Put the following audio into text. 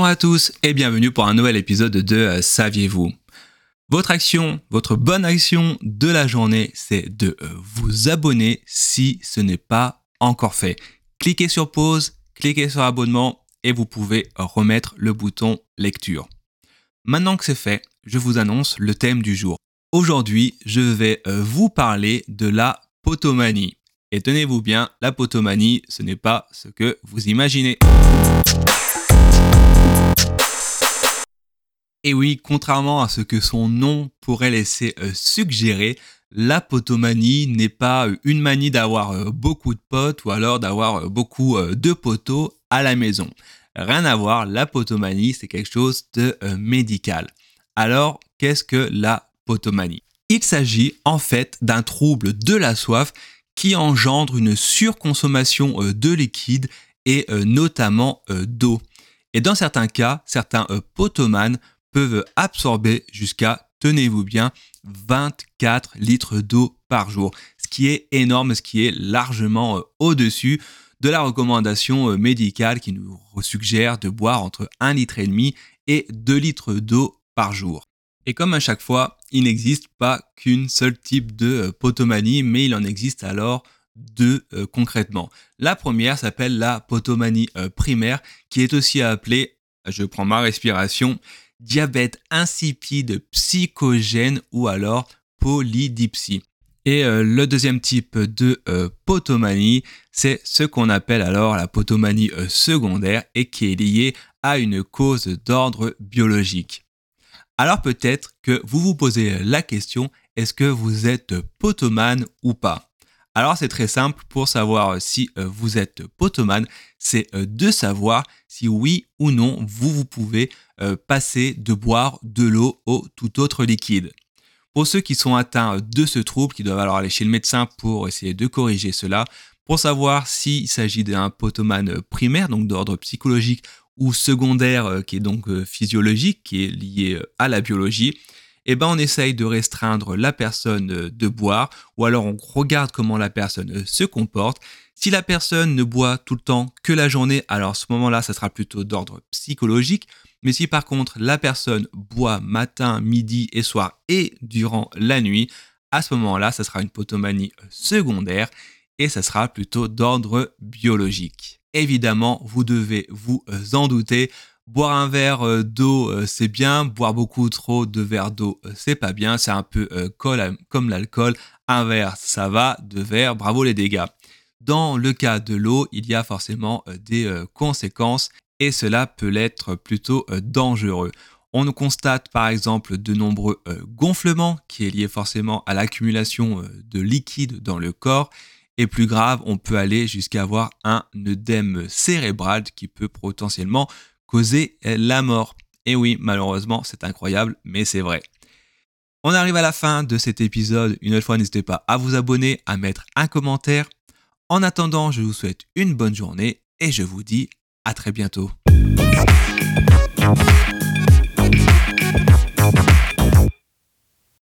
Bonjour à tous et bienvenue pour un nouvel épisode de euh, Saviez-vous? Votre action, votre bonne action de la journée, c'est de euh, vous abonner si ce n'est pas encore fait. Cliquez sur pause, cliquez sur abonnement et vous pouvez remettre le bouton lecture. Maintenant que c'est fait, je vous annonce le thème du jour. Aujourd'hui, je vais euh, vous parler de la potomanie. Et tenez-vous bien, la potomanie, ce n'est pas ce que vous imaginez. Et oui, contrairement à ce que son nom pourrait laisser euh, suggérer, la potomanie n'est pas euh, une manie d'avoir euh, beaucoup de potes ou alors d'avoir beaucoup de poteaux à la maison. Rien à voir, la potomanie, c'est quelque chose de médical. Alors, qu'est-ce que la potomanie? Il s'agit en fait d'un trouble de la soif qui engendre une surconsommation de liquide et notamment d'eau. Et dans certains cas, certains potomanes peuvent absorber jusqu'à, tenez-vous bien, 24 litres d'eau par jour, ce qui est énorme, ce qui est largement euh, au-dessus de la recommandation euh, médicale qui nous suggère de boire entre 1 litre et demi et 2 litres d'eau par jour. Et comme à chaque fois, il n'existe pas qu'une seule type de euh, potomanie, mais il en existe alors deux concrètement. La première s'appelle la potomanie primaire, qui est aussi appelée, je prends ma respiration, diabète insipide psychogène ou alors polydipsie. Et euh, le deuxième type de euh, potomanie, c'est ce qu'on appelle alors la potomanie euh, secondaire et qui est liée à une cause d'ordre biologique. Alors peut-être que vous vous posez la question, est-ce que vous êtes potomane ou pas? Alors c'est très simple pour savoir si vous êtes potomane, c'est de savoir si oui ou non vous, vous pouvez euh, passer de boire de l'eau au tout autre liquide. Pour ceux qui sont atteints de ce trouble, qui doivent alors aller chez le médecin pour essayer de corriger cela, pour savoir s'il s'agit d'un potomane primaire, donc d'ordre psychologique, ou secondaire, euh, qui est donc euh, physiologique, qui est lié à la biologie, eh ben on essaye de restreindre la personne de boire, ou alors on regarde comment la personne se comporte. Si la personne ne boit tout le temps que la journée, alors à ce moment-là, ça sera plutôt d'ordre psychologique. Mais si par contre la personne boit matin, midi et soir et durant la nuit, à ce moment-là, ça sera une potomanie secondaire et ça sera plutôt d'ordre biologique. Évidemment, vous devez vous en douter. Boire un verre d'eau, euh, c'est bien. Boire beaucoup trop de verres d'eau, euh, c'est pas bien. C'est un peu euh, comme l'alcool. Un verre, ça va. Deux verres, bravo les dégâts. Dans le cas de l'eau, il y a forcément des conséquences et cela peut l'être plutôt euh, dangereux. On constate par exemple de nombreux euh, gonflements qui est lié forcément à l'accumulation euh, de liquide dans le corps et plus grave, on peut aller jusqu'à avoir un œdème cérébral qui peut potentiellement causer la mort. Et oui, malheureusement, c'est incroyable, mais c'est vrai. On arrive à la fin de cet épisode. Une autre fois, n'hésitez pas à vous abonner, à mettre un commentaire. En attendant, je vous souhaite une bonne journée et je vous dis à très bientôt.